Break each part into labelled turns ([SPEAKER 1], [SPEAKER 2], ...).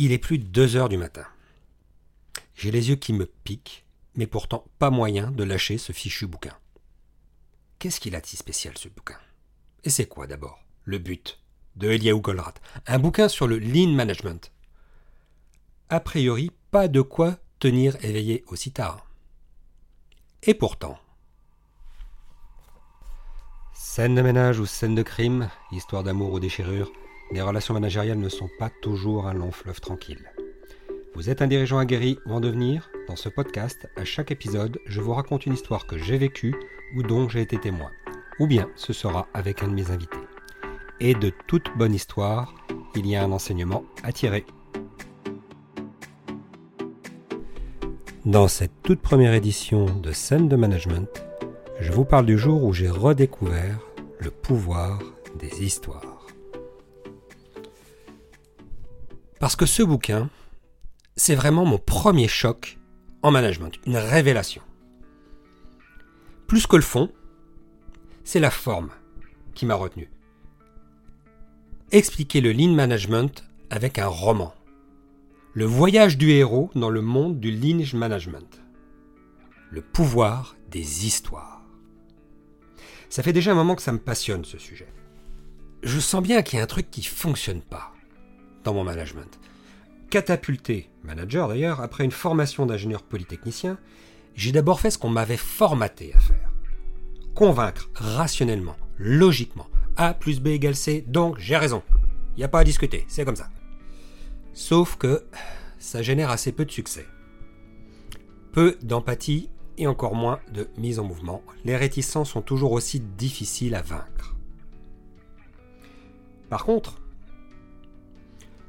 [SPEAKER 1] Il est plus de 2 heures du matin. J'ai les yeux qui me piquent, mais pourtant pas moyen de lâcher ce fichu bouquin. Qu'est-ce qu'il a de si spécial ce bouquin? Et c'est quoi d'abord le but de Eliaou Goldratt Un bouquin sur le lean management? A priori, pas de quoi tenir éveillé aussi tard. Et pourtant. Scène de ménage ou scène de crime, histoire d'amour ou déchirure, les relations managériales ne sont pas toujours un long fleuve tranquille. Vous êtes un dirigeant aguerri ou en devenir? Dans ce podcast, à chaque épisode, je vous raconte une histoire que j'ai vécue ou dont j'ai été témoin. Ou bien ce sera avec un de mes invités. Et de toute bonne histoire, il y a un enseignement à tirer. Dans cette toute première édition de Scène de Management, je vous parle du jour où j'ai redécouvert le pouvoir des histoires. Parce que ce bouquin, c'est vraiment mon premier choc en management, une révélation. Plus que le fond, c'est la forme qui m'a retenu. Expliquer le lean management avec un roman. Le voyage du héros dans le monde du lean management. Le pouvoir des histoires. Ça fait déjà un moment que ça me passionne ce sujet. Je sens bien qu'il y a un truc qui fonctionne pas dans mon management. Catapulté, manager d'ailleurs, après une formation d'ingénieur polytechnicien, j'ai d'abord fait ce qu'on m'avait formaté à faire. Convaincre rationnellement, logiquement. A plus B égale C, donc j'ai raison. Il n'y a pas à discuter, c'est comme ça. Sauf que ça génère assez peu de succès. Peu d'empathie et encore moins de mise en mouvement. Les réticents sont toujours aussi difficiles à vaincre. Par contre,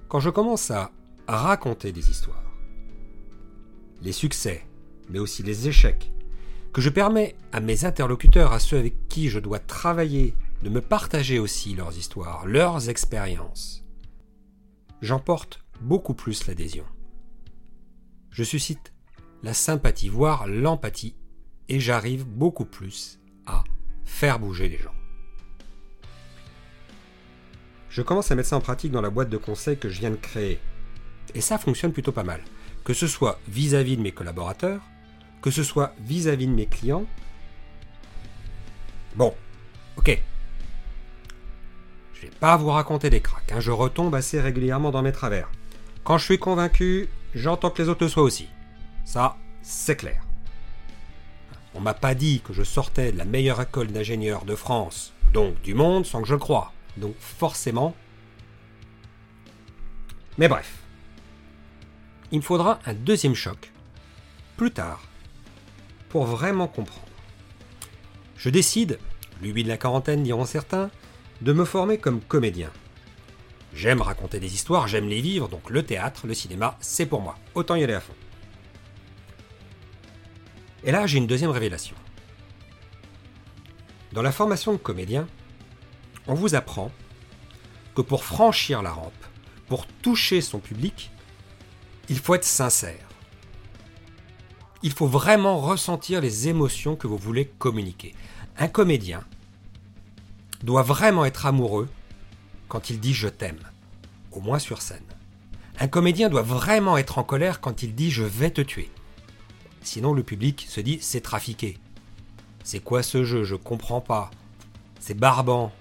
[SPEAKER 1] quand je commence à raconter des histoires, les succès, mais aussi les échecs, que je permets à mes interlocuteurs, à ceux avec qui je dois travailler, de me partager aussi leurs histoires, leurs expériences, j'emporte beaucoup plus l'adhésion. Je suscite la sympathie, voire l'empathie, et j'arrive beaucoup plus à faire bouger les gens. Je commence à mettre ça en pratique dans la boîte de conseils que je viens de créer. Et ça fonctionne plutôt pas mal. Que ce soit vis-à-vis de mes collaborateurs, que ce soit vis-à-vis de mes clients. Bon, ok. Je vais pas vous raconter des cracks, hein. je retombe assez régulièrement dans mes travers. Quand je suis convaincu, j'entends que les autres le soient aussi. Ça, c'est clair. On m'a pas dit que je sortais de la meilleure école d'ingénieurs de France, donc du monde, sans que je le croie. Donc forcément... Mais bref. Il me faudra un deuxième choc, plus tard, pour vraiment comprendre. Je décide, lui de la quarantaine diront certains, de me former comme comédien. J'aime raconter des histoires, j'aime les vivre, donc le théâtre, le cinéma, c'est pour moi. Autant y aller à fond. Et là, j'ai une deuxième révélation. Dans la formation de comédien, on vous apprend que pour franchir la rampe, pour toucher son public, il faut être sincère. Il faut vraiment ressentir les émotions que vous voulez communiquer. Un comédien doit vraiment être amoureux quand il dit je t'aime, au moins sur scène. Un comédien doit vraiment être en colère quand il dit je vais te tuer. Sinon le public se dit c'est trafiqué. C'est quoi ce jeu? Je comprends pas. C'est barbant.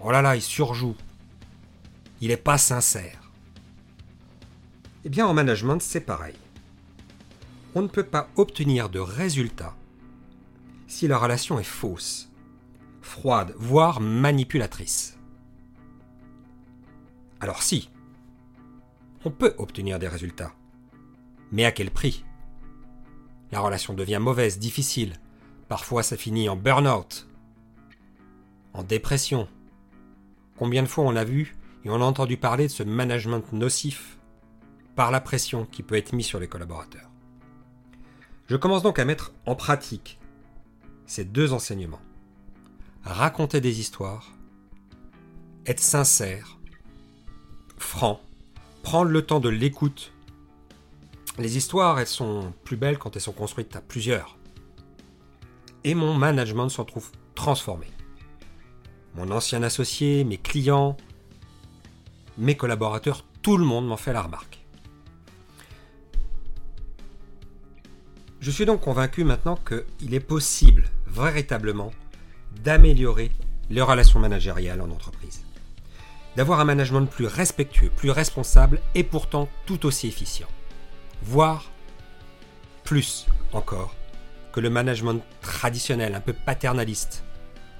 [SPEAKER 1] Oh là là, il surjoue. Il n'est pas sincère. Eh bien, en management, c'est pareil. On ne peut pas obtenir de résultats si la relation est fausse, froide, voire manipulatrice. Alors si, on peut obtenir des résultats. Mais à quel prix? La relation devient mauvaise, difficile. Parfois ça finit en burn-out, en dépression, Combien de fois on a vu et on a entendu parler de ce management nocif par la pression qui peut être mise sur les collaborateurs. Je commence donc à mettre en pratique ces deux enseignements. Raconter des histoires, être sincère, franc, prendre le temps de l'écoute. Les histoires, elles sont plus belles quand elles sont construites à plusieurs. Et mon management s'en trouve transformé mon ancien associé, mes clients, mes collaborateurs, tout le monde m'en fait la remarque. Je suis donc convaincu maintenant qu'il est possible véritablement d'améliorer les relations managériales en entreprise. D'avoir un management plus respectueux, plus responsable et pourtant tout aussi efficient. Voire plus encore que le management traditionnel, un peu paternaliste,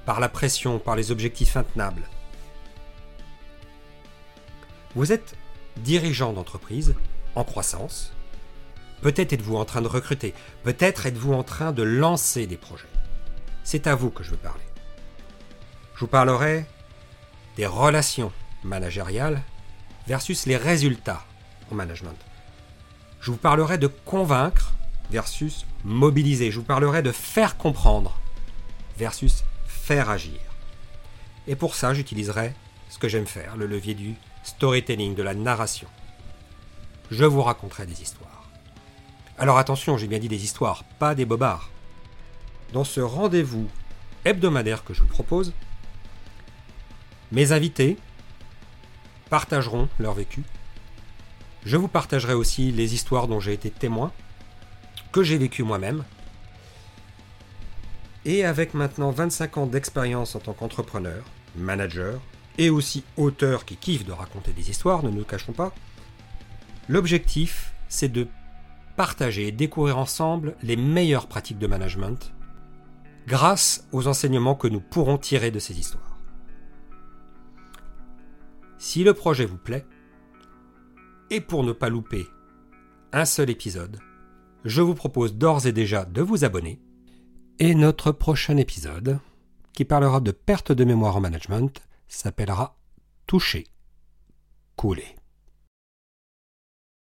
[SPEAKER 1] par la pression, par les objectifs intenables. Vous êtes dirigeant d'entreprise en croissance. Peut-être êtes-vous en train de recruter, peut-être êtes-vous en train de lancer des projets. C'est à vous que je veux parler. Je vous parlerai des relations managériales versus les résultats en management. Je vous parlerai de convaincre versus mobiliser. Je vous parlerai de faire comprendre versus faire agir. Et pour ça, j'utiliserai ce que j'aime faire, le levier du storytelling, de la narration. Je vous raconterai des histoires. Alors attention, j'ai bien dit des histoires, pas des bobards. Dans ce rendez-vous hebdomadaire que je vous propose, mes invités partageront leur vécu. Je vous partagerai aussi les histoires dont j'ai été témoin, que j'ai vécu moi-même. Et avec maintenant 25 ans d'expérience en tant qu'entrepreneur, manager et aussi auteur qui kiffe de raconter des histoires, ne nous cachons pas, l'objectif c'est de partager et découvrir ensemble les meilleures pratiques de management grâce aux enseignements que nous pourrons tirer de ces histoires. Si le projet vous plaît, et pour ne pas louper un seul épisode, je vous propose d'ores et déjà de vous abonner. Et notre prochain épisode, qui parlera de perte de mémoire en management, s'appellera Toucher, couler.